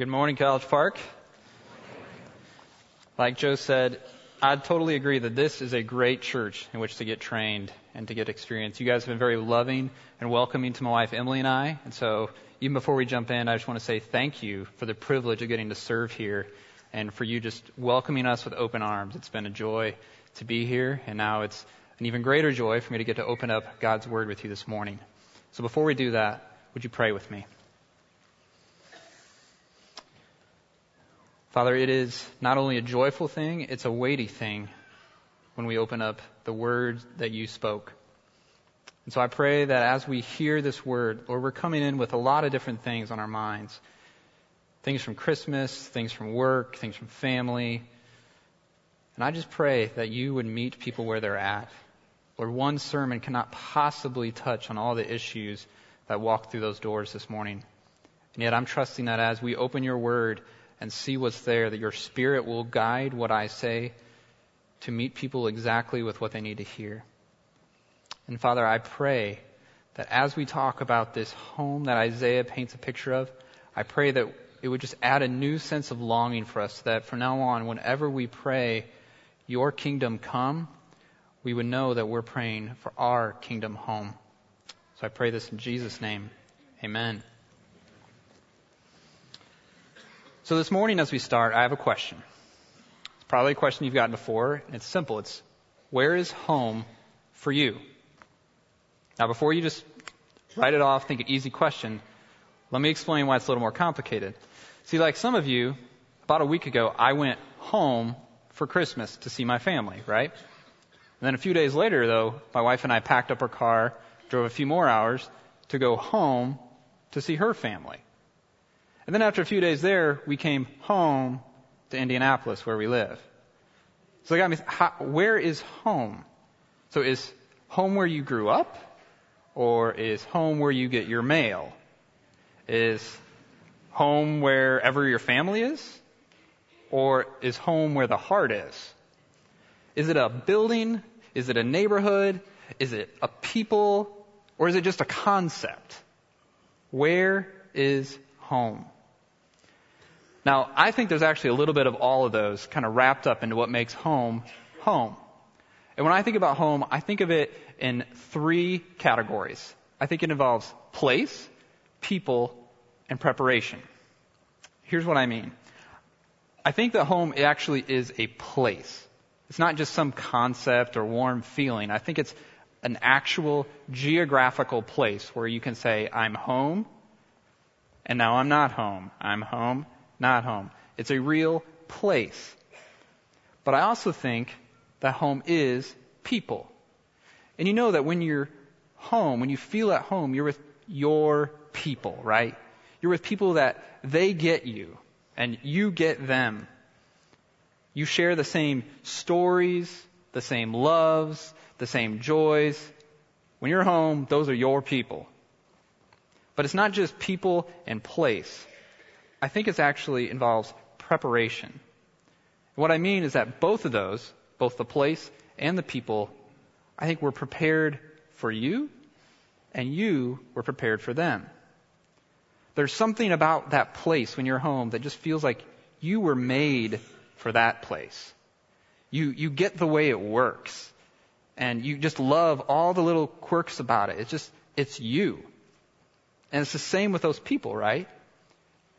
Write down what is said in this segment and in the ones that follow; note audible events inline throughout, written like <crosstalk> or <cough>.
Good morning, College Park. Like Joe said, I totally agree that this is a great church in which to get trained and to get experience. You guys have been very loving and welcoming to my wife Emily and I, and so even before we jump in, I just want to say thank you for the privilege of getting to serve here and for you just welcoming us with open arms. It's been a joy to be here, and now it's an even greater joy for me to get to open up God's Word with you this morning. So before we do that, would you pray with me? Father, it is not only a joyful thing, it's a weighty thing when we open up the word that you spoke. And so I pray that as we hear this word, Lord, we're coming in with a lot of different things on our minds. Things from Christmas, things from work, things from family. And I just pray that you would meet people where they're at. Lord, one sermon cannot possibly touch on all the issues that walk through those doors this morning. And yet I'm trusting that as we open your word, and see what's there, that your Spirit will guide what I say to meet people exactly with what they need to hear. And Father, I pray that as we talk about this home that Isaiah paints a picture of, I pray that it would just add a new sense of longing for us, that from now on, whenever we pray, Your kingdom come, we would know that we're praying for our kingdom home. So I pray this in Jesus' name. Amen. So this morning, as we start, I have a question. It's probably a question you've gotten before. And it's simple. It's where is home for you? Now, before you just write it off, think an easy question, let me explain why it's a little more complicated. See, like some of you, about a week ago, I went home for Christmas to see my family, right? And then a few days later, though, my wife and I packed up our car, drove a few more hours to go home to see her family. And then after a few days there, we came home to Indianapolis where we live. So they got me, where is home? So is home where you grew up? Or is home where you get your mail? Is home wherever your family is? Or is home where the heart is? Is it a building? Is it a neighborhood? Is it a people? Or is it just a concept? Where is home? Now, I think there's actually a little bit of all of those kind of wrapped up into what makes home home. And when I think about home, I think of it in three categories. I think it involves place, people, and preparation. Here's what I mean. I think that home actually is a place. It's not just some concept or warm feeling. I think it's an actual geographical place where you can say, I'm home, and now I'm not home. I'm home, not home. It's a real place. But I also think that home is people. And you know that when you're home, when you feel at home, you're with your people, right? You're with people that they get you and you get them. You share the same stories, the same loves, the same joys. When you're home, those are your people. But it's not just people and place. I think it actually involves preparation. What I mean is that both of those, both the place and the people, I think were prepared for you, and you were prepared for them. There's something about that place when you're home that just feels like you were made for that place. You, you get the way it works. And you just love all the little quirks about it. It's just, it's you. And it's the same with those people, right?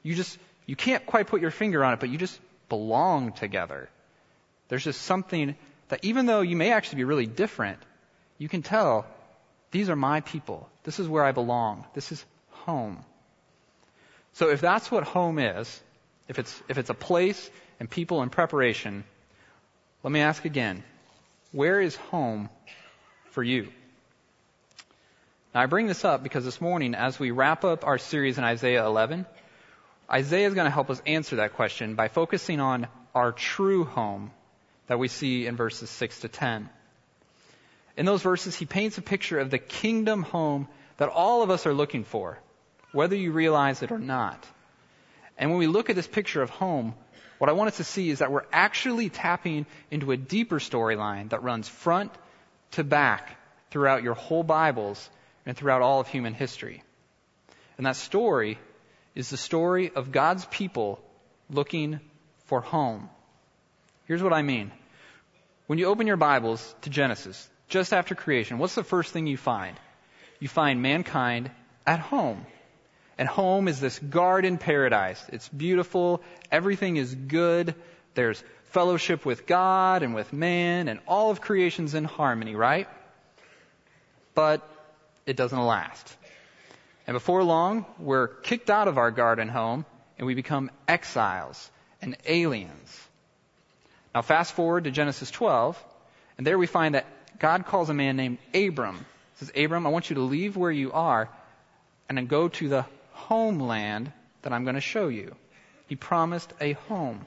You just, you can't quite put your finger on it, but you just belong together. There's just something that even though you may actually be really different, you can tell these are my people. This is where I belong. This is home. So if that's what home is, if it's, if it's a place and people and preparation, let me ask again, where is home for you? Now I bring this up because this morning as we wrap up our series in Isaiah 11, Isaiah is going to help us answer that question by focusing on our true home that we see in verses 6 to 10. In those verses, he paints a picture of the kingdom home that all of us are looking for, whether you realize it or not. And when we look at this picture of home, what I want us to see is that we're actually tapping into a deeper storyline that runs front to back throughout your whole Bibles and throughout all of human history. And that story is the story of God's people looking for home. Here's what I mean. When you open your Bibles to Genesis, just after creation, what's the first thing you find? You find mankind at home. And home is this garden paradise. It's beautiful. Everything is good. There's fellowship with God and with man, and all of creation's in harmony, right? But it doesn't last. And before long, we're kicked out of our garden home and we become exiles and aliens. Now, fast forward to Genesis 12, and there we find that God calls a man named Abram. He says, Abram, I want you to leave where you are and then go to the homeland that I'm going to show you. He promised a home.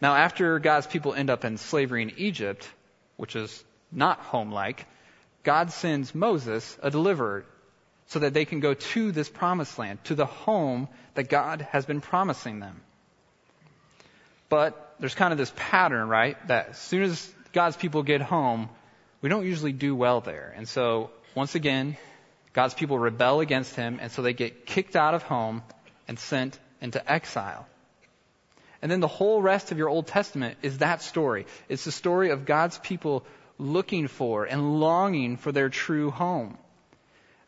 Now, after God's people end up in slavery in Egypt, which is not home like, God sends Moses, a deliverer, so that they can go to this promised land, to the home that God has been promising them. But there's kind of this pattern, right? That as soon as God's people get home, we don't usually do well there. And so, once again, God's people rebel against him, and so they get kicked out of home and sent into exile. And then the whole rest of your Old Testament is that story. It's the story of God's people looking for and longing for their true home.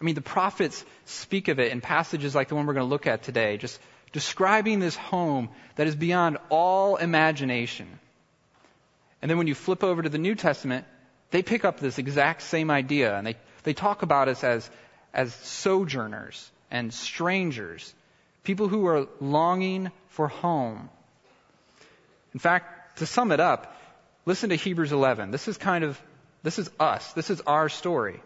I mean, the prophets speak of it in passages like the one we're going to look at today, just describing this home that is beyond all imagination. And then when you flip over to the New Testament, they pick up this exact same idea and they, they talk about us as, as sojourners and strangers, people who are longing for home. In fact, to sum it up, listen to Hebrews 11. This is kind of, this is us. This is our story.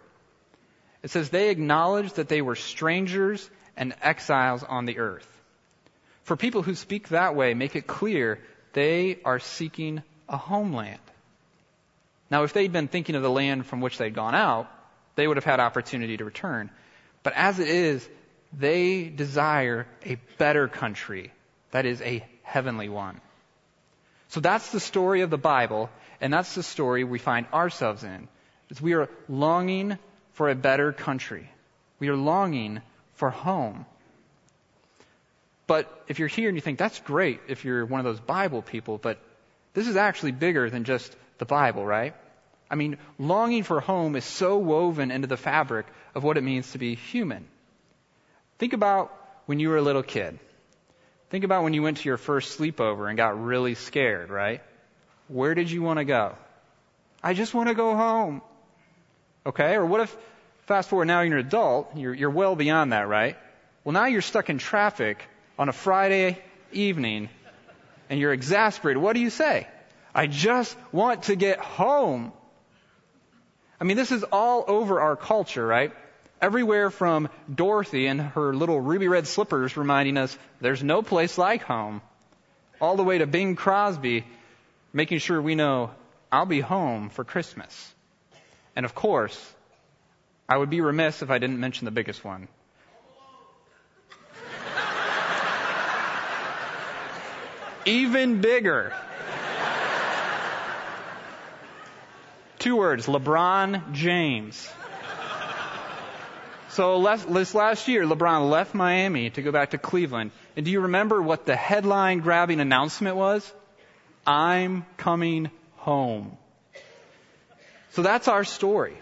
It says, they acknowledged that they were strangers and exiles on the earth. For people who speak that way, make it clear they are seeking a homeland. Now, if they'd been thinking of the land from which they'd gone out, they would have had opportunity to return. But as it is, they desire a better country, that is, a heavenly one. So that's the story of the Bible, and that's the story we find ourselves in. Is we are longing for a better country. We are longing for home. But if you're here and you think that's great if you're one of those Bible people, but this is actually bigger than just the Bible, right? I mean, longing for home is so woven into the fabric of what it means to be human. Think about when you were a little kid. Think about when you went to your first sleepover and got really scared, right? Where did you want to go? I just want to go home. Okay? Or what if, fast forward now you're an adult, you're, you're well beyond that, right? Well, now you're stuck in traffic on a Friday evening and you're exasperated. What do you say? I just want to get home. I mean, this is all over our culture, right? Everywhere from Dorothy and her little ruby red slippers reminding us there's no place like home, all the way to Bing Crosby making sure we know I'll be home for Christmas. And of course, I would be remiss if I didn't mention the biggest one. Even bigger. Two words LeBron James. So this last year, LeBron left Miami to go back to Cleveland. And do you remember what the headline grabbing announcement was? I'm coming home. So that's our story.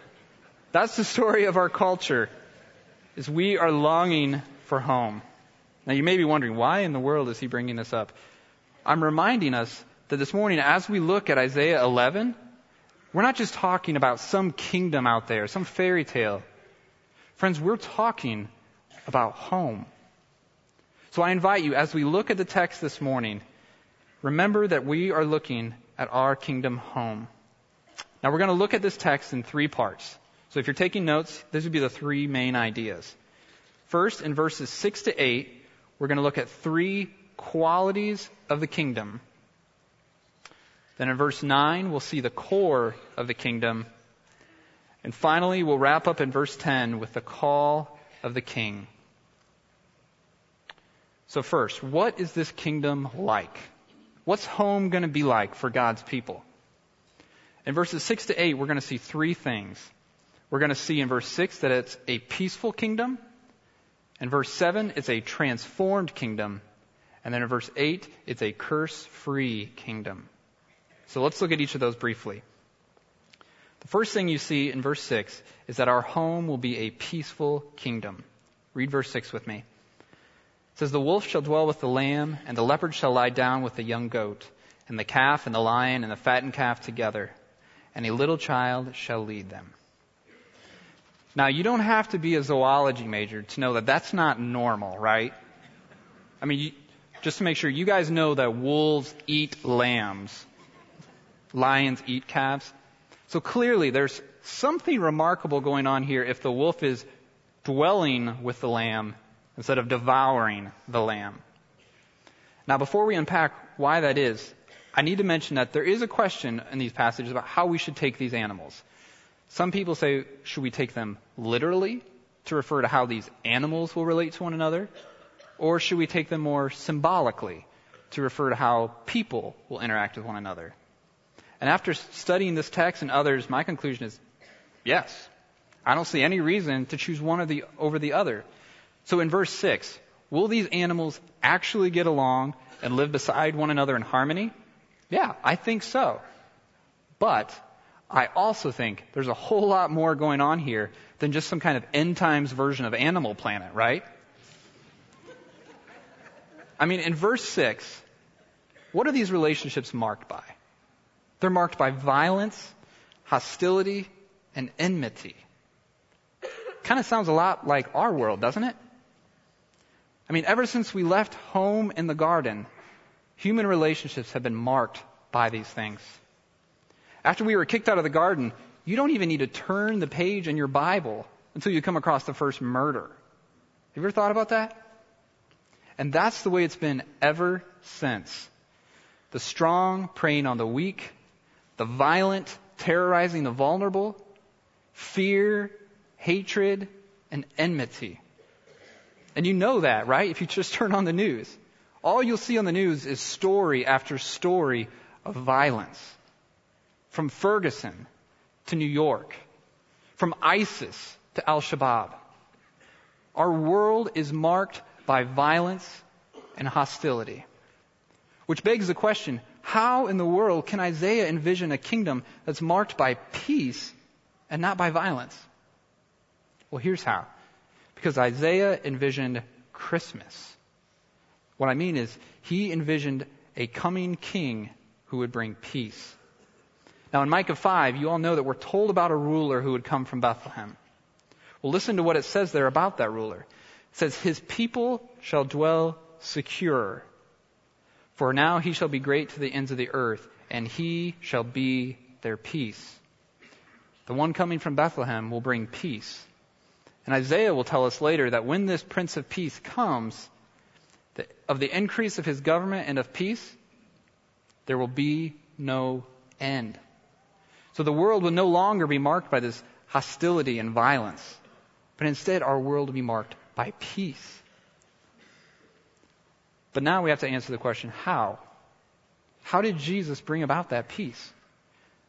That's the story of our culture, is we are longing for home. Now you may be wondering, why in the world is he bringing this up? I'm reminding us that this morning, as we look at Isaiah 11, we're not just talking about some kingdom out there, some fairy tale. Friends, we're talking about home. So I invite you, as we look at the text this morning, remember that we are looking at our kingdom home. Now we're going to look at this text in three parts. So if you're taking notes, these would be the three main ideas. First, in verses 6 to 8, we're going to look at three qualities of the kingdom. Then in verse 9, we'll see the core of the kingdom. And finally, we'll wrap up in verse 10 with the call of the king. So first, what is this kingdom like? What's home going to be like for God's people? In verses 6 to 8, we're going to see three things. We're going to see in verse 6 that it's a peaceful kingdom. In verse 7, it's a transformed kingdom. And then in verse 8, it's a curse free kingdom. So let's look at each of those briefly. The first thing you see in verse 6 is that our home will be a peaceful kingdom. Read verse 6 with me. It says, The wolf shall dwell with the lamb, and the leopard shall lie down with the young goat, and the calf and the lion and the fattened calf together, and a little child shall lead them. Now, you don't have to be a zoology major to know that that's not normal, right? I mean, you, just to make sure, you guys know that wolves eat lambs, lions eat calves. So clearly, there's something remarkable going on here if the wolf is dwelling with the lamb instead of devouring the lamb. Now, before we unpack why that is, I need to mention that there is a question in these passages about how we should take these animals. Some people say, should we take them literally to refer to how these animals will relate to one another? Or should we take them more symbolically to refer to how people will interact with one another? And after studying this text and others, my conclusion is yes. I don't see any reason to choose one the, over the other. So in verse 6, will these animals actually get along and live beside one another in harmony? Yeah, I think so. But I also think there's a whole lot more going on here than just some kind of end times version of Animal Planet, right? I mean, in verse 6, what are these relationships marked by? They're marked by violence, hostility, and enmity. Kind of sounds a lot like our world, doesn't it? I mean, ever since we left home in the garden, human relationships have been marked by these things. After we were kicked out of the garden, you don't even need to turn the page in your Bible until you come across the first murder. Have you ever thought about that? And that's the way it's been ever since. The strong preying on the weak, the violent terrorizing the vulnerable, fear, hatred, and enmity. And you know that, right? If you just <laughs> turn on the news. All you'll see on the news is story after story of violence from Ferguson to New York, from ISIS to Al Shabaab. Our world is marked by violence and hostility. Which begs the question how in the world can Isaiah envision a kingdom that's marked by peace and not by violence? Well, here's how. Because Isaiah envisioned Christmas. What I mean is, he envisioned a coming king who would bring peace. Now, in Micah 5, you all know that we're told about a ruler who would come from Bethlehem. Well, listen to what it says there about that ruler. It says, His people shall dwell secure. For now he shall be great to the ends of the earth, and he shall be their peace. The one coming from Bethlehem will bring peace. And Isaiah will tell us later that when this Prince of Peace comes, of the increase of his government and of peace, there will be no end. So the world will no longer be marked by this hostility and violence, but instead our world will be marked by peace. But now we have to answer the question how? How did Jesus bring about that peace?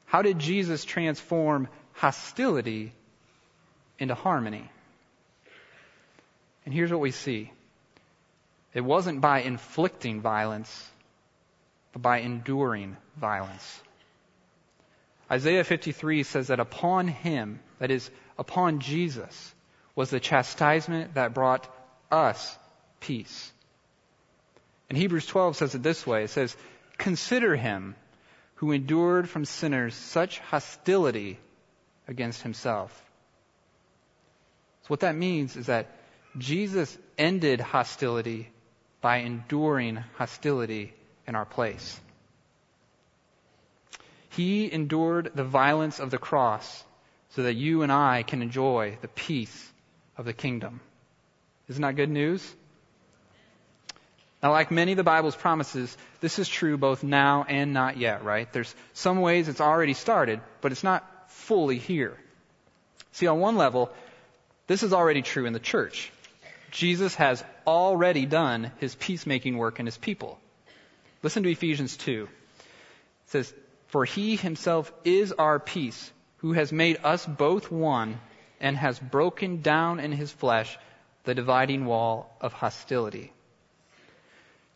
How did Jesus transform hostility into harmony? And here's what we see it wasn't by inflicting violence, but by enduring violence. Isaiah 53 says that upon him, that is, upon Jesus, was the chastisement that brought us peace. And Hebrews 12 says it this way it says, Consider him who endured from sinners such hostility against himself. So, what that means is that Jesus ended hostility by enduring hostility in our place. He endured the violence of the cross so that you and I can enjoy the peace of the kingdom. Isn't that good news? Now, like many of the Bible's promises, this is true both now and not yet, right? There's some ways it's already started, but it's not fully here. See, on one level, this is already true in the church. Jesus has already done his peacemaking work in his people. Listen to Ephesians 2. It says, for he himself is our peace, who has made us both one and has broken down in his flesh the dividing wall of hostility.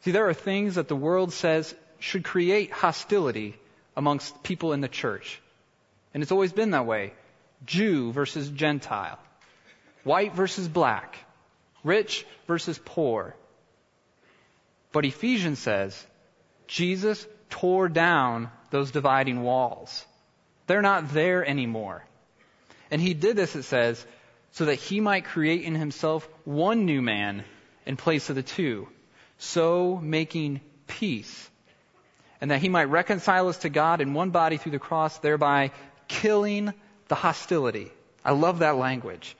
See, there are things that the world says should create hostility amongst people in the church. And it's always been that way. Jew versus Gentile. White versus black. Rich versus poor. But Ephesians says Jesus tore down those dividing walls. They're not there anymore. And he did this, it says, so that he might create in himself one new man in place of the two, so making peace. And that he might reconcile us to God in one body through the cross, thereby killing the hostility. I love that language.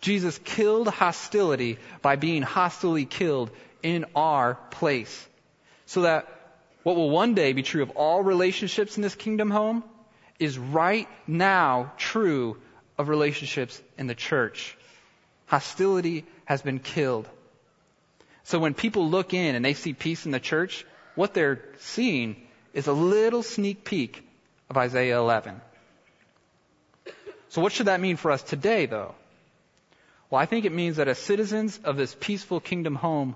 Jesus killed hostility by being hostilely killed in our place. So that what will one day be true of all relationships in this kingdom home is right now true of relationships in the church. Hostility has been killed. So when people look in and they see peace in the church, what they're seeing is a little sneak peek of Isaiah 11. So what should that mean for us today, though? Well, I think it means that as citizens of this peaceful kingdom home,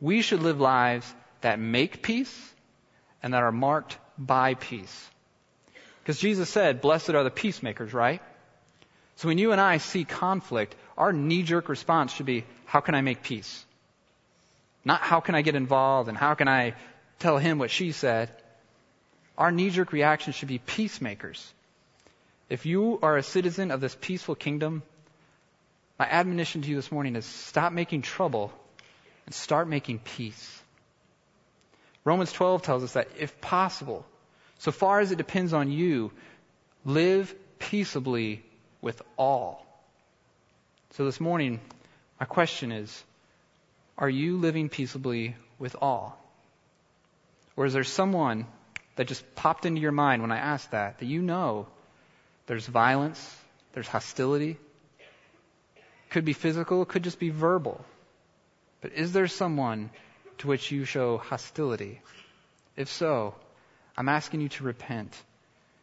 we should live lives that make peace and that are marked by peace. Because Jesus said, blessed are the peacemakers, right? So when you and I see conflict, our knee jerk response should be, how can I make peace? Not how can I get involved and how can I tell him what she said. Our knee jerk reaction should be peacemakers. If you are a citizen of this peaceful kingdom, my admonition to you this morning is stop making trouble and start making peace. Romans 12 tells us that if possible, so far as it depends on you, live peaceably with all. So this morning, my question is, are you living peaceably with all? Or is there someone that just popped into your mind when I asked that, that you know there's violence, there's hostility, could be physical, could just be verbal. But is there someone to which you show hostility? If so, I'm asking you to repent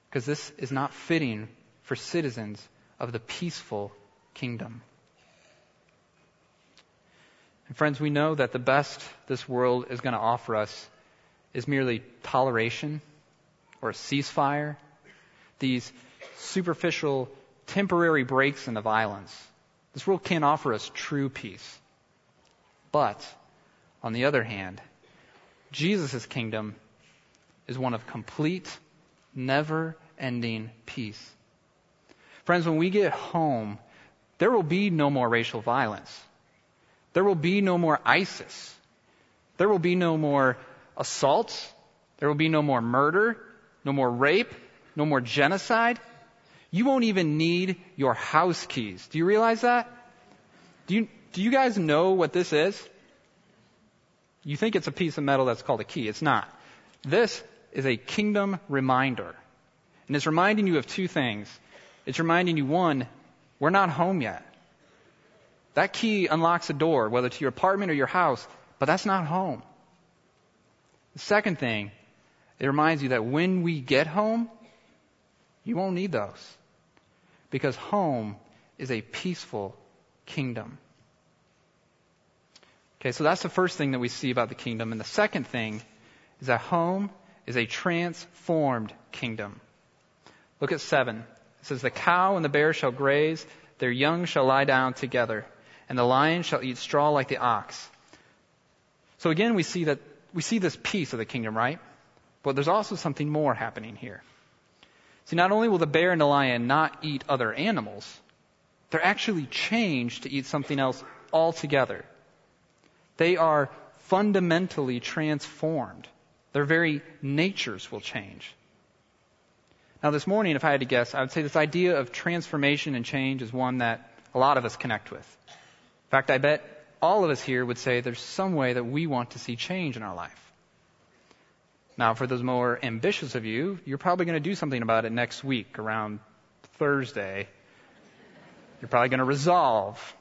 because this is not fitting for citizens of the peaceful kingdom. And friends, we know that the best this world is going to offer us is merely toleration or a ceasefire, these superficial, temporary breaks in the violence. This world can't offer us true peace. But, on the other hand, Jesus' kingdom is one of complete, never ending peace. Friends, when we get home, there will be no more racial violence. There will be no more ISIS. There will be no more assaults. There will be no more murder, no more rape, no more genocide. You won't even need your house keys. Do you realize that? Do you, do you guys know what this is? You think it's a piece of metal that's called a key. It's not. This is a kingdom reminder. And it's reminding you of two things. It's reminding you, one, we're not home yet. That key unlocks a door, whether to your apartment or your house, but that's not home. The second thing, it reminds you that when we get home, you won't need those. Because home is a peaceful kingdom. Okay, so that's the first thing that we see about the kingdom. And the second thing is that home is a transformed kingdom. Look at 7. It says, The cow and the bear shall graze, their young shall lie down together, and the lion shall eat straw like the ox. So again, we see that we see this piece of the kingdom, right? But there's also something more happening here. See, not only will the bear and the lion not eat other animals, they're actually changed to eat something else altogether. They are fundamentally transformed. Their very natures will change. Now, this morning, if I had to guess, I would say this idea of transformation and change is one that a lot of us connect with. Fact, I bet all of us here would say there's some way that we want to see change in our life. Now, for those more ambitious of you, you're probably going to do something about it next week around Thursday. You're probably going to resolve.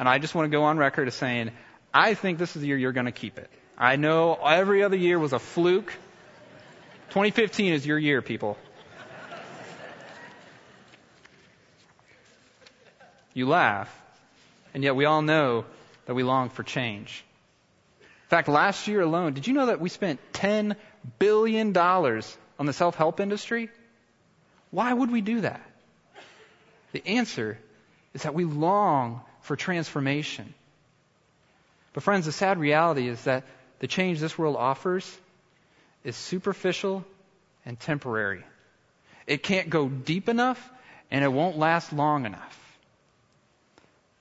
And I just want to go on record as saying, I think this is the year you're going to keep it. I know every other year was a fluke. 2015 is your year, people. You laugh. And yet we all know that we long for change. In fact, last year alone, did you know that we spent $10 billion on the self help industry? Why would we do that? The answer is that we long for transformation. But, friends, the sad reality is that the change this world offers is superficial and temporary. It can't go deep enough, and it won't last long enough.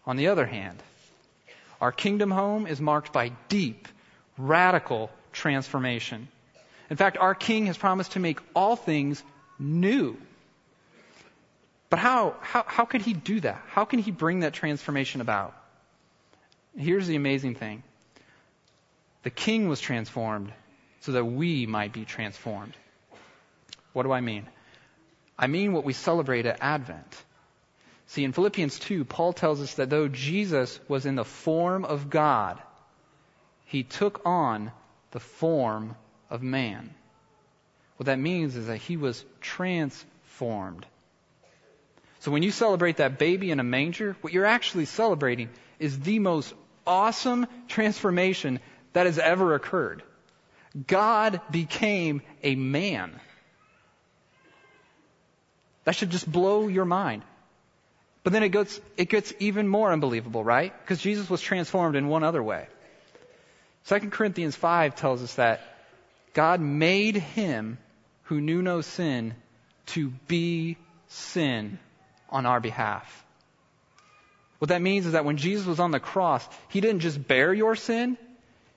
On the other hand, our kingdom home is marked by deep, radical transformation. In fact, our King has promised to make all things new. But how, how, how could he do that? How can he bring that transformation about? Here's the amazing thing the king was transformed so that we might be transformed. What do I mean? I mean what we celebrate at Advent. See, in Philippians 2, Paul tells us that though Jesus was in the form of God, he took on the form of man. What that means is that he was transformed. So when you celebrate that baby in a manger, what you're actually celebrating is the most awesome transformation that has ever occurred. God became a man. That should just blow your mind. But then it gets, it gets even more unbelievable, right? Because Jesus was transformed in one other way. 2 Corinthians 5 tells us that God made him who knew no sin to be sin on our behalf. What that means is that when Jesus was on the cross, he didn't just bear your sin,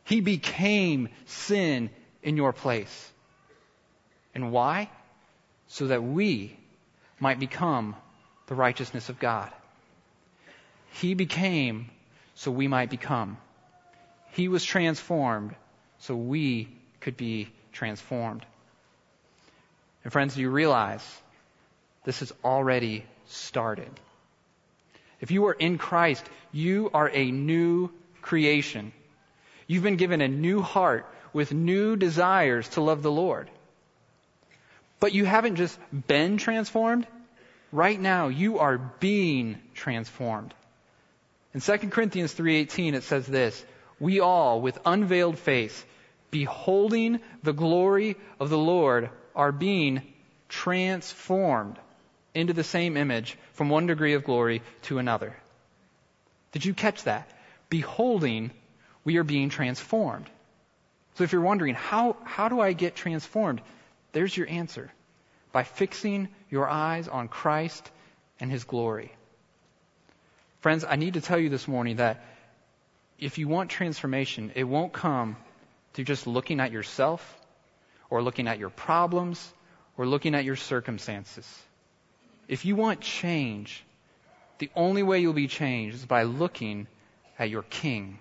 he became sin in your place. And why? So that we might become the righteousness of God. He became so we might become. He was transformed so we could be transformed. And friends, do you realize this has already started? If you are in Christ, you are a new creation. You've been given a new heart with new desires to love the Lord. But you haven't just been transformed. Right now, you are being transformed. In 2 Corinthians 3:18 it says this, "We all with unveiled face, beholding the glory of the Lord, are being transformed into the same image from one degree of glory to another." Did you catch that? Beholding, we are being transformed. So if you're wondering, how, how do I get transformed? There's your answer. By fixing your eyes on Christ and His glory. Friends, I need to tell you this morning that if you want transformation, it won't come through just looking at yourself or looking at your problems or looking at your circumstances. If you want change, the only way you'll be changed is by looking at your King.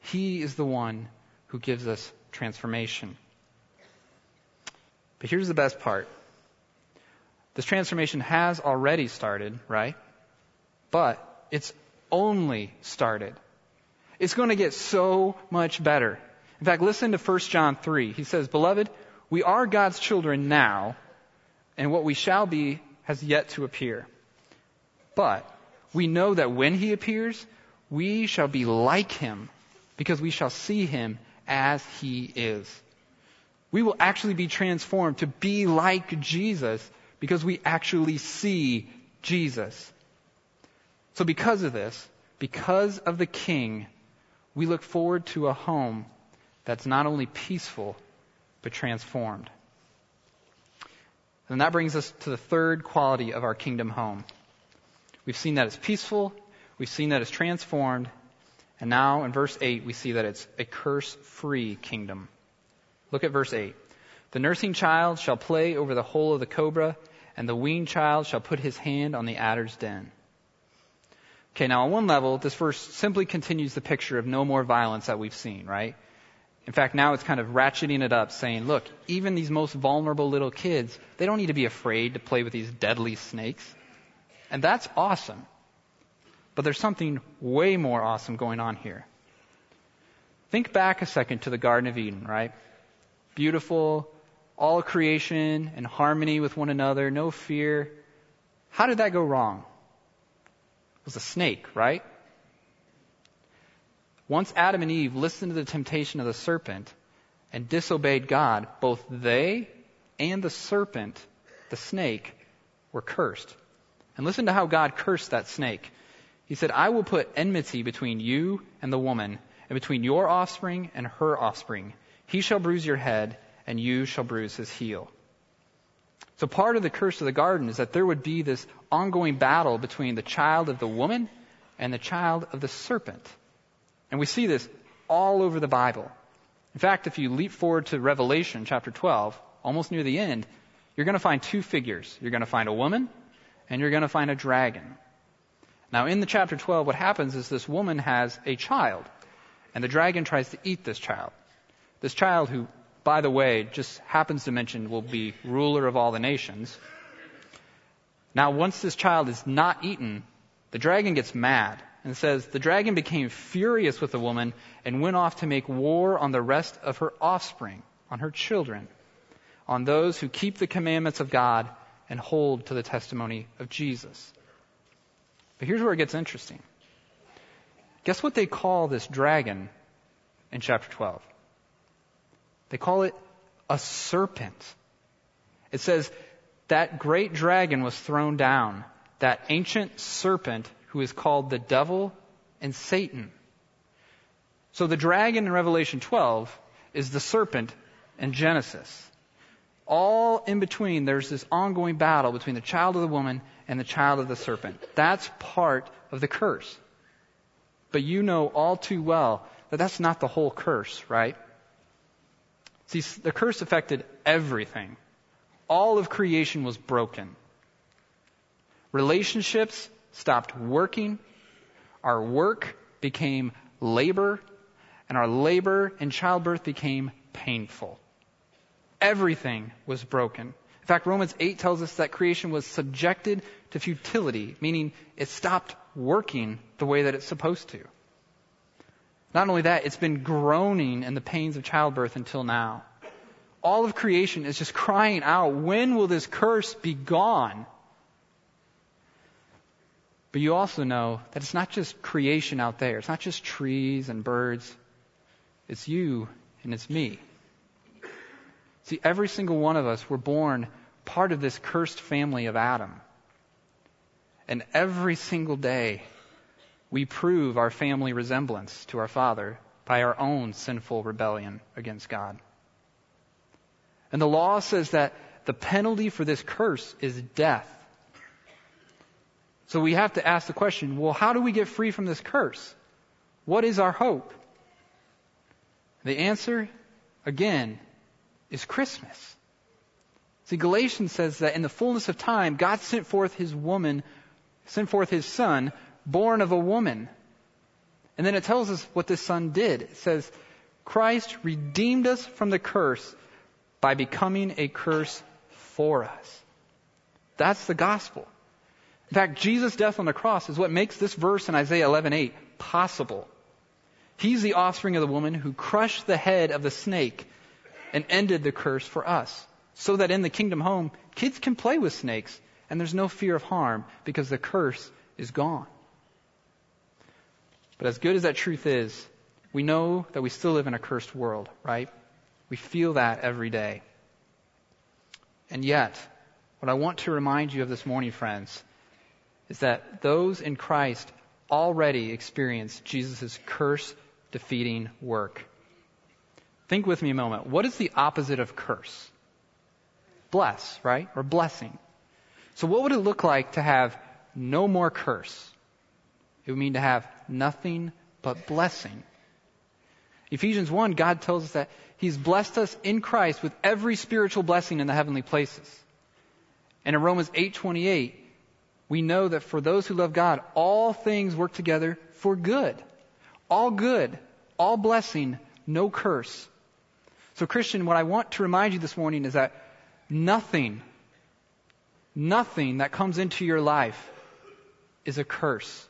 He is the one who gives us transformation. But here's the best part. This transformation has already started, right? But it's only started. It's going to get so much better. In fact, listen to 1 John 3. He says, Beloved, we are God's children now, and what we shall be has yet to appear. But we know that when he appears, we shall be like him, because we shall see him as he is. We will actually be transformed to be like Jesus because we actually see Jesus. So because of this, because of the King, we look forward to a home that's not only peaceful, but transformed. And that brings us to the third quality of our kingdom home. We've seen that it's peaceful, we've seen that it's transformed, and now in verse 8, we see that it's a curse free kingdom. Look at verse 8. The nursing child shall play over the hole of the cobra, and the weaned child shall put his hand on the adder's den. Okay, now on one level, this verse simply continues the picture of no more violence that we've seen, right? In fact, now it's kind of ratcheting it up, saying, look, even these most vulnerable little kids, they don't need to be afraid to play with these deadly snakes. And that's awesome. But there's something way more awesome going on here. Think back a second to the Garden of Eden, right? Beautiful, all creation in harmony with one another, no fear. How did that go wrong? It was a snake, right? Once Adam and Eve listened to the temptation of the serpent and disobeyed God, both they and the serpent, the snake, were cursed. And listen to how God cursed that snake. He said, I will put enmity between you and the woman, and between your offspring and her offspring. He shall bruise your head, and you shall bruise his heel. So part of the curse of the garden is that there would be this ongoing battle between the child of the woman and the child of the serpent. And we see this all over the Bible. In fact, if you leap forward to Revelation chapter 12, almost near the end, you're going to find two figures. You're going to find a woman and you're going to find a dragon. Now, in the chapter 12, what happens is this woman has a child, and the dragon tries to eat this child. This child, who, by the way, just happens to mention will be ruler of all the nations. Now, once this child is not eaten, the dragon gets mad and says, The dragon became furious with the woman and went off to make war on the rest of her offspring, on her children, on those who keep the commandments of God and hold to the testimony of Jesus. But here's where it gets interesting. Guess what they call this dragon in chapter 12? They call it a serpent. It says, that great dragon was thrown down, that ancient serpent who is called the devil and Satan. So the dragon in Revelation 12 is the serpent in Genesis all in between, there's this ongoing battle between the child of the woman and the child of the serpent. That's part of the curse. But you know all too well that that's not the whole curse, right? See, the curse affected everything. All of creation was broken. Relationships stopped working. Our work became labor. And our labor and childbirth became painful everything was broken. In fact, Romans 8 tells us that creation was subjected to futility, meaning it stopped working the way that it's supposed to. Not only that, it's been groaning in the pains of childbirth until now. All of creation is just crying out, when will this curse be gone? But you also know that it's not just creation out there. It's not just trees and birds. It's you and it's me. See, every single one of us were born part of this cursed family of Adam. And every single day, we prove our family resemblance to our Father by our own sinful rebellion against God. And the law says that the penalty for this curse is death. So we have to ask the question, well, how do we get free from this curse? What is our hope? The answer, again, is Christmas. See, Galatians says that in the fullness of time, God sent forth his woman, sent forth his son, born of a woman. And then it tells us what this son did. It says, Christ redeemed us from the curse by becoming a curse for us. That's the gospel. In fact, Jesus' death on the cross is what makes this verse in Isaiah 11:8 possible. He's the offspring of the woman who crushed the head of the snake and ended the curse for us. So that in the kingdom home, kids can play with snakes and there's no fear of harm because the curse is gone. But as good as that truth is, we know that we still live in a cursed world, right? We feel that every day. And yet, what I want to remind you of this morning, friends, is that those in Christ already experience Jesus' curse defeating work. Think with me a moment. What is the opposite of curse? Bless, right? Or blessing. So what would it look like to have no more curse? It would mean to have nothing but blessing. Ephesians 1, God tells us that He's blessed us in Christ with every spiritual blessing in the heavenly places. And in Romans 8:28, we know that for those who love God, all things work together for good. All good, all blessing, no curse. So, Christian, what I want to remind you this morning is that nothing, nothing that comes into your life is a curse.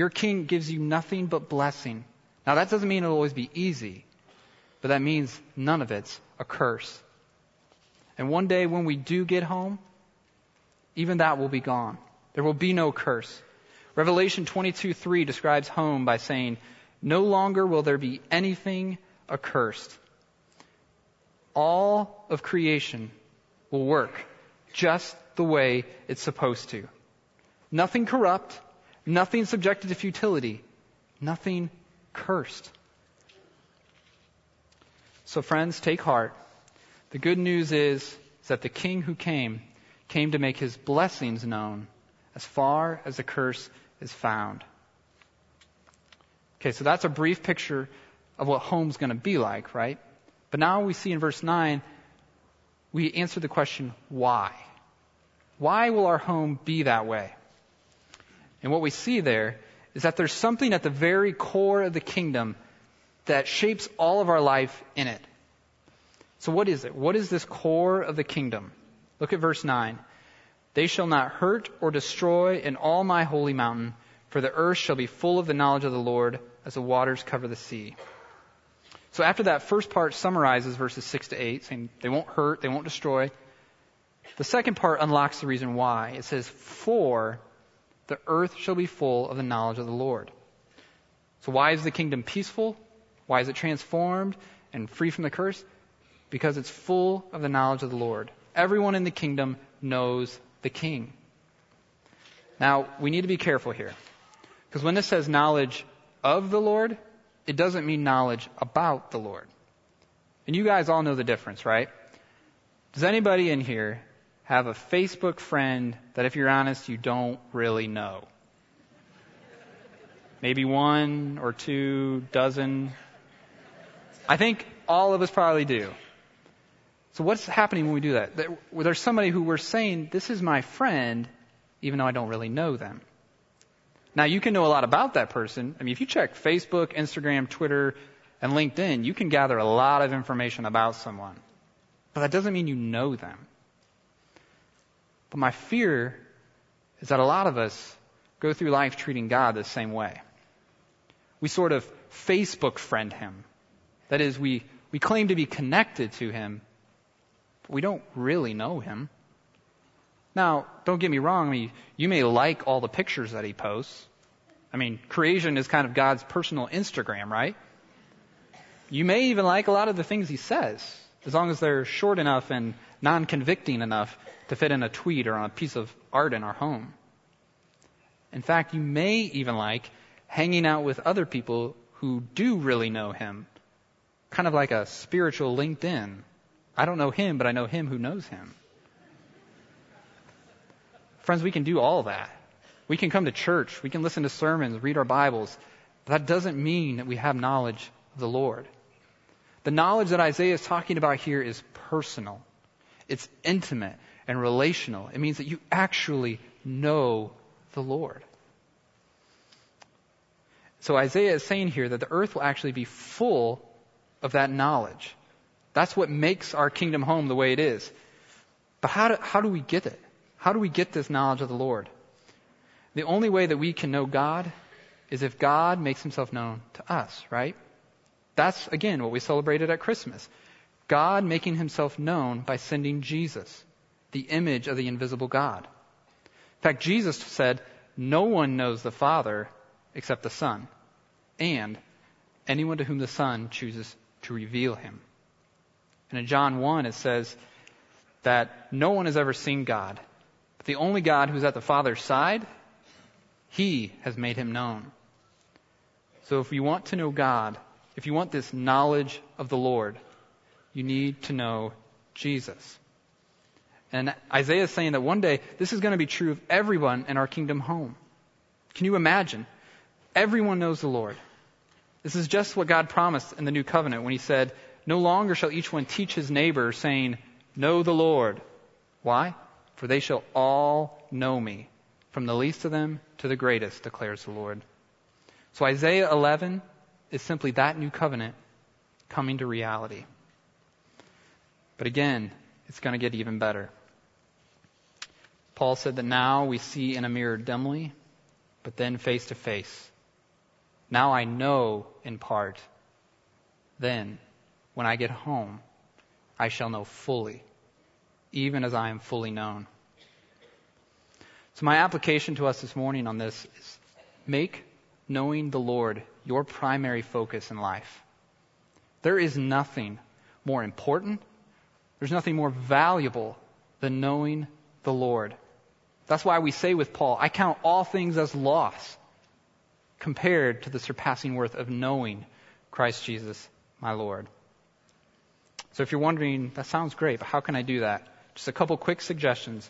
Your king gives you nothing but blessing. Now, that doesn't mean it'll always be easy, but that means none of it's a curse. And one day when we do get home, even that will be gone. There will be no curse. Revelation 22:3 describes home by saying, No longer will there be anything accursed. All of creation will work just the way it's supposed to. Nothing corrupt, nothing subjected to futility, nothing cursed. So, friends, take heart. The good news is, that the King who came came to make his blessings known as far as the curse is found. Okay, so that's a brief picture of what home's going to be like, right? But now we see in verse 9, we answer the question, why? Why will our home be that way? And what we see there is that there's something at the very core of the kingdom that shapes all of our life in it. So what is it? What is this core of the kingdom? Look at verse 9. They shall not hurt or destroy in all my holy mountain, for the earth shall be full of the knowledge of the Lord as the waters cover the sea. So after that first part summarizes verses 6 to 8, saying they won't hurt, they won't destroy, the second part unlocks the reason why. It says, For the earth shall be full of the knowledge of the Lord. So why is the kingdom peaceful? Why is it transformed and free from the curse? Because it's full of the knowledge of the Lord. Everyone in the kingdom knows the king. Now, we need to be careful here. Because when this says knowledge of the Lord, it doesn't mean knowledge about the Lord. And you guys all know the difference, right? Does anybody in here have a Facebook friend that, if you're honest, you don't really know? Maybe one or two dozen. I think all of us probably do. So what's happening when we do that? There's somebody who we're saying, this is my friend, even though I don't really know them. Now you can know a lot about that person. I mean, if you check Facebook, Instagram, Twitter, and LinkedIn, you can gather a lot of information about someone. But that doesn't mean you know them. But my fear is that a lot of us go through life treating God the same way. We sort of Facebook friend him. That is, we, we claim to be connected to him, but we don't really know him. Now, don't get me wrong, I mean, you may like all the pictures that he posts. I mean, creation is kind of God's personal Instagram, right? You may even like a lot of the things he says, as long as they're short enough and non convicting enough to fit in a tweet or on a piece of art in our home. In fact, you may even like hanging out with other people who do really know him, kind of like a spiritual LinkedIn. I don't know him, but I know him who knows him. Friends, we can do all that. We can come to church, we can listen to sermons, read our Bibles, that doesn't mean that we have knowledge of the Lord. The knowledge that Isaiah is talking about here is personal. It's intimate and relational. It means that you actually know the Lord. So Isaiah is saying here that the earth will actually be full of that knowledge. That's what makes our kingdom home the way it is. But how do, how do we get it? How do we get this knowledge of the Lord? The only way that we can know God is if God makes himself known to us, right? That's, again, what we celebrated at Christmas. God making himself known by sending Jesus, the image of the invisible God. In fact, Jesus said, No one knows the Father except the Son, and anyone to whom the Son chooses to reveal him. And in John 1, it says that no one has ever seen God, but the only God who's at the Father's side, He has made him known. So if you want to know God, if you want this knowledge of the Lord, you need to know Jesus. And Isaiah is saying that one day this is going to be true of everyone in our kingdom home. Can you imagine? Everyone knows the Lord. This is just what God promised in the new covenant when he said, No longer shall each one teach his neighbor, saying, Know the Lord. Why? For they shall all know me, from the least of them to the greatest, declares the Lord. So Isaiah 11 is simply that new covenant coming to reality. But again, it's going to get even better. Paul said that now we see in a mirror dimly, but then face to face. Now I know in part. Then, when I get home, I shall know fully even as I am fully known. So, my application to us this morning on this is make knowing the Lord your primary focus in life. There is nothing more important, there's nothing more valuable than knowing the Lord. That's why we say with Paul, I count all things as loss compared to the surpassing worth of knowing Christ Jesus, my Lord. So if you're wondering, that sounds great, but how can I do that? Just a couple quick suggestions.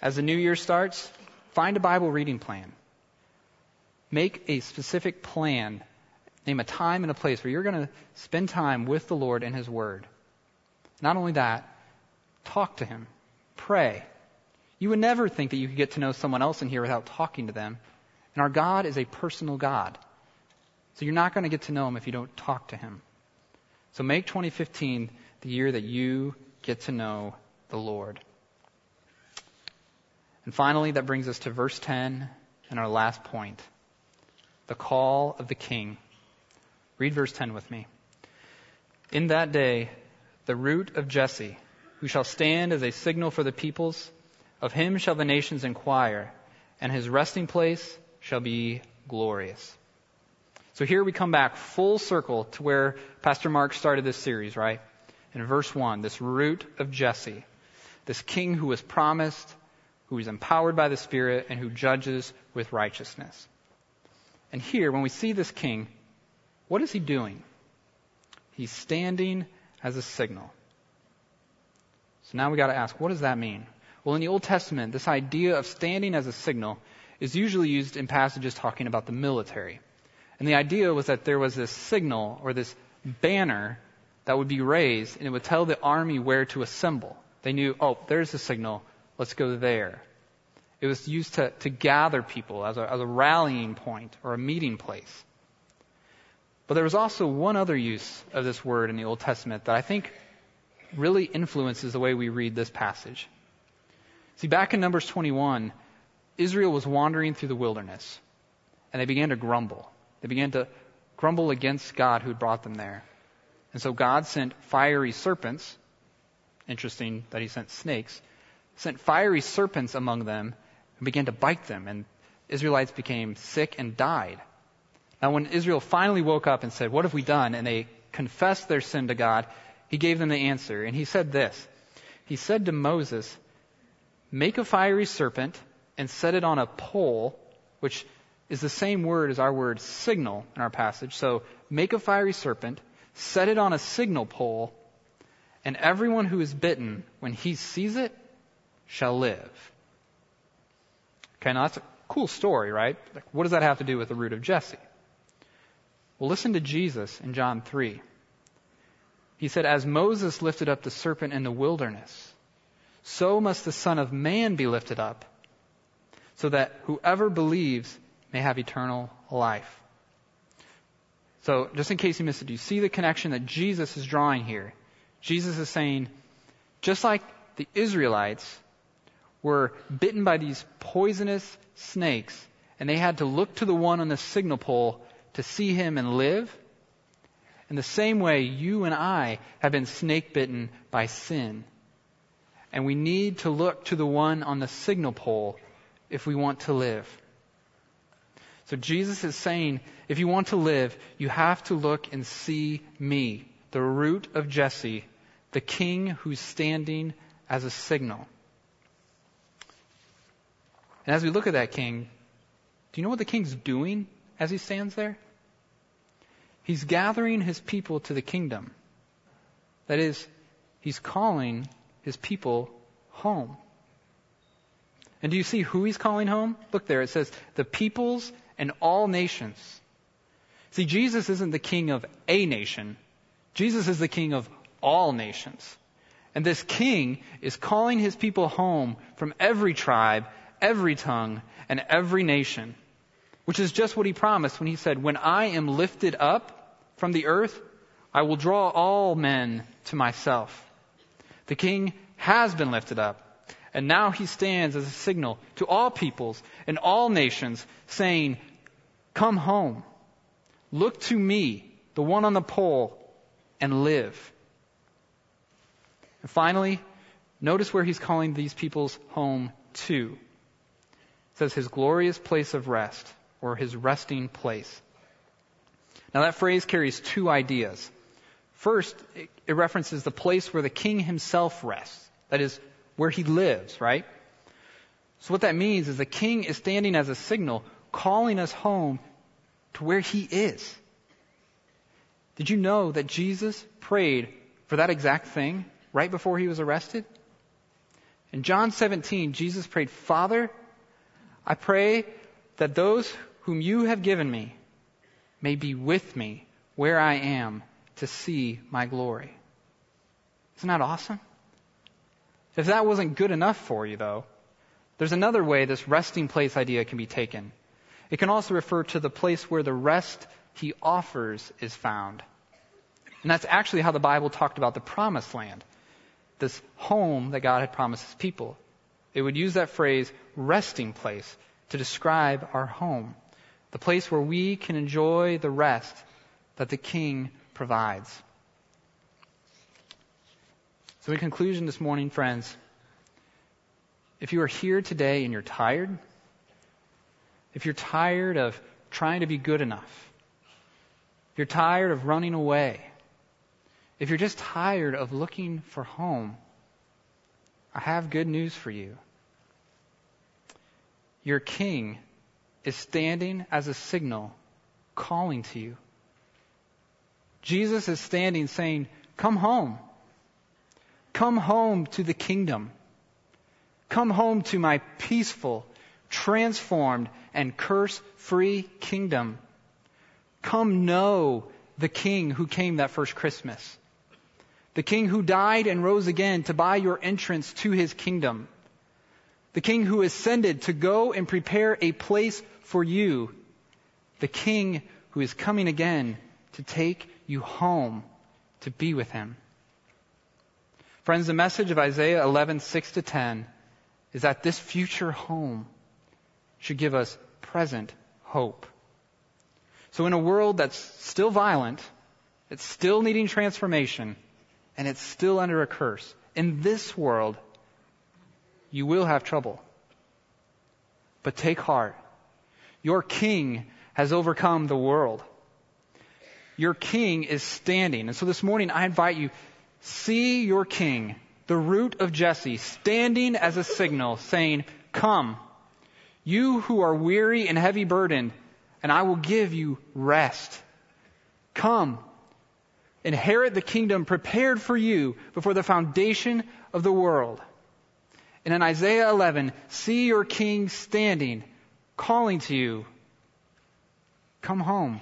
As the new year starts, find a Bible reading plan. Make a specific plan. Name a time and a place where you're going to spend time with the Lord and His Word. Not only that, talk to Him. Pray. You would never think that you could get to know someone else in here without talking to them. And our God is a personal God. So you're not going to get to know Him if you don't talk to Him. So make 2015 the year that you get to know the Lord. And finally, that brings us to verse 10 and our last point the call of the king. Read verse 10 with me. In that day, the root of Jesse, who shall stand as a signal for the peoples, of him shall the nations inquire, and his resting place shall be glorious. So here we come back full circle to where Pastor Mark started this series, right? In verse 1, this root of Jesse, this king who was promised, who is empowered by the Spirit, and who judges with righteousness. And here, when we see this king, what is he doing? He's standing as a signal. So now we got to ask, what does that mean? Well, in the Old Testament, this idea of standing as a signal is usually used in passages talking about the military. And the idea was that there was this signal or this banner that would be raised and it would tell the army where to assemble. They knew, oh, there's the signal, let's go there. It was used to, to gather people as a, as a rallying point or a meeting place. But there was also one other use of this word in the Old Testament that I think really influences the way we read this passage. See, back in Numbers 21, Israel was wandering through the wilderness, and they began to grumble. They began to grumble against God who had brought them there. And so God sent fiery serpents. Interesting that he sent snakes. Sent fiery serpents among them and began to bite them, and Israelites became sick and died. Now, when Israel finally woke up and said, What have we done? and they confessed their sin to God, he gave them the answer. And he said this He said to Moses, Make a fiery serpent and set it on a pole, which is the same word as our word signal in our passage. So make a fiery serpent, set it on a signal pole, and everyone who is bitten, when he sees it, shall live. Okay, now that's a cool story, right? Like, what does that have to do with the root of Jesse? Well, listen to Jesus in John 3. He said, As Moses lifted up the serpent in the wilderness, so must the Son of Man be lifted up, so that whoever believes may have eternal life. So, just in case you missed it, do you see the connection that Jesus is drawing here? Jesus is saying, just like the Israelites were bitten by these poisonous snakes, and they had to look to the one on the signal pole to see him and live, in the same way, you and I have been snake bitten by sin. And we need to look to the one on the signal pole if we want to live. So Jesus is saying, if you want to live, you have to look and see me, the root of Jesse, the king who's standing as a signal. And as we look at that king, do you know what the king's doing as he stands there? He's gathering his people to the kingdom. That is, he's calling his people home. And do you see who he's calling home? Look there, it says, the peoples and all nations. See, Jesus isn't the king of a nation. Jesus is the king of all nations. And this king is calling his people home from every tribe, every tongue, and every nation. Which is just what he promised when he said, When I am lifted up from the earth, I will draw all men to myself. The king has been lifted up, and now he stands as a signal to all peoples and all nations, saying, Come home. Look to me, the one on the pole, and live. And finally, notice where he's calling these peoples home to. It says his glorious place of rest or his resting place. Now that phrase carries two ideas. First, it references the place where the king himself rests. That is, where he lives, right? So what that means is the king is standing as a signal calling us home to where he is. Did you know that Jesus prayed for that exact thing right before he was arrested? In John 17, Jesus prayed, Father, I pray that those whom you have given me may be with me where I am to see my glory. Isn't that awesome? If that wasn't good enough for you, though, there's another way this resting place idea can be taken. It can also refer to the place where the rest he offers is found. And that's actually how the Bible talked about the promised land this home that God had promised his people. It would use that phrase, resting place, to describe our home, the place where we can enjoy the rest that the King provides. So, in conclusion this morning, friends, if you are here today and you're tired, if you're tired of trying to be good enough, if you're tired of running away, if you're just tired of looking for home, I have good news for you. Your king is standing as a signal calling to you. Jesus is standing saying, Come home. Come home to the kingdom. Come home to my peaceful, transformed, and curse free kingdom. Come know the king who came that first Christmas the king who died and rose again to buy your entrance to his kingdom, the king who ascended to go and prepare a place for you, the king who is coming again to take you home to be with him. Friends, the message of Isaiah 11, 6 to 10 is that this future home should give us present hope. So in a world that's still violent, it's still needing transformation, and it's still under a curse. In this world, you will have trouble. But take heart. Your king has overcome the world. Your king is standing. And so this morning I invite you, see your king, the root of Jesse, standing as a signal saying, come, you who are weary and heavy burdened, and I will give you rest. Come, inherit the kingdom prepared for you before the foundation of the world. And in Isaiah 11, see your king standing, calling to you, come home.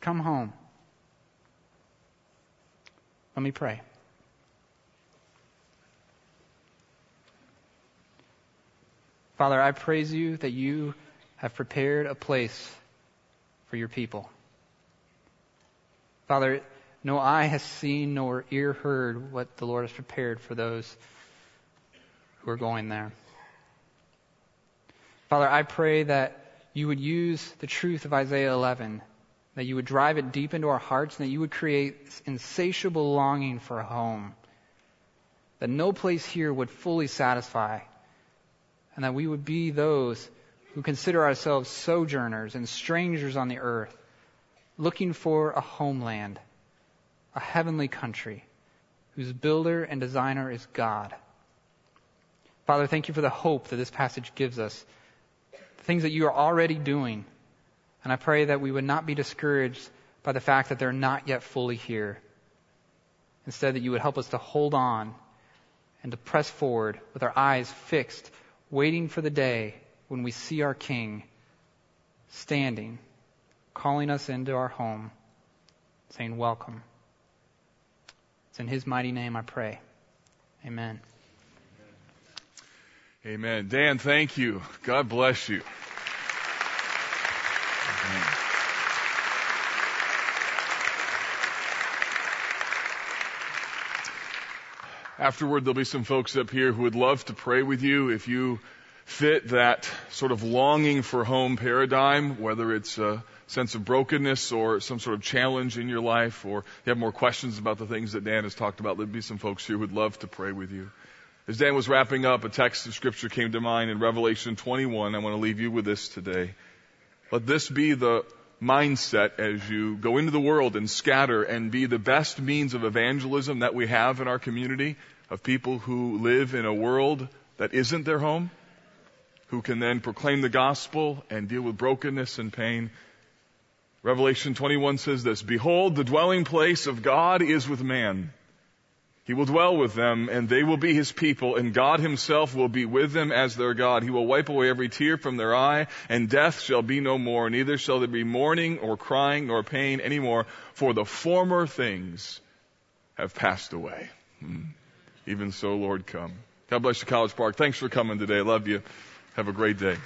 Come home. Let me pray. Father, I praise you that you have prepared a place for your people. Father, no eye has seen nor ear heard what the Lord has prepared for those who are going there. Father, I pray that you would use the truth of Isaiah 11, that you would drive it deep into our hearts, and that you would create insatiable longing for a home, that no place here would fully satisfy, and that we would be those who consider ourselves sojourners and strangers on the earth, looking for a homeland, a heavenly country, whose builder and designer is God. Father, thank you for the hope that this passage gives us, the things that you are already doing. And I pray that we would not be discouraged by the fact that they're not yet fully here. Instead, that you would help us to hold on and to press forward with our eyes fixed, waiting for the day when we see our King standing calling us into our home, saying, Welcome. It's in His mighty name I pray. Amen. Amen. Dan, thank you. God bless you. Amen. Afterward, there'll be some folks up here who would love to pray with you if you fit that sort of longing for home paradigm, whether it's a sense of brokenness or some sort of challenge in your life, or you have more questions about the things that Dan has talked about, there'd be some folks here who would love to pray with you. As Dan was wrapping up, a text of scripture came to mind in Revelation 21. I want to leave you with this today. Let this be the mindset as you go into the world and scatter and be the best means of evangelism that we have in our community of people who live in a world that isn't their home, who can then proclaim the gospel and deal with brokenness and pain. Revelation 21 says this, Behold, the dwelling place of God is with man. He will dwell with them and they will be his people and God himself will be with them as their God. He will wipe away every tear from their eye and death shall be no more. Neither shall there be mourning or crying nor pain anymore for the former things have passed away. Hmm. Even so, Lord, come. God bless you, College Park. Thanks for coming today. Love you. Have a great day.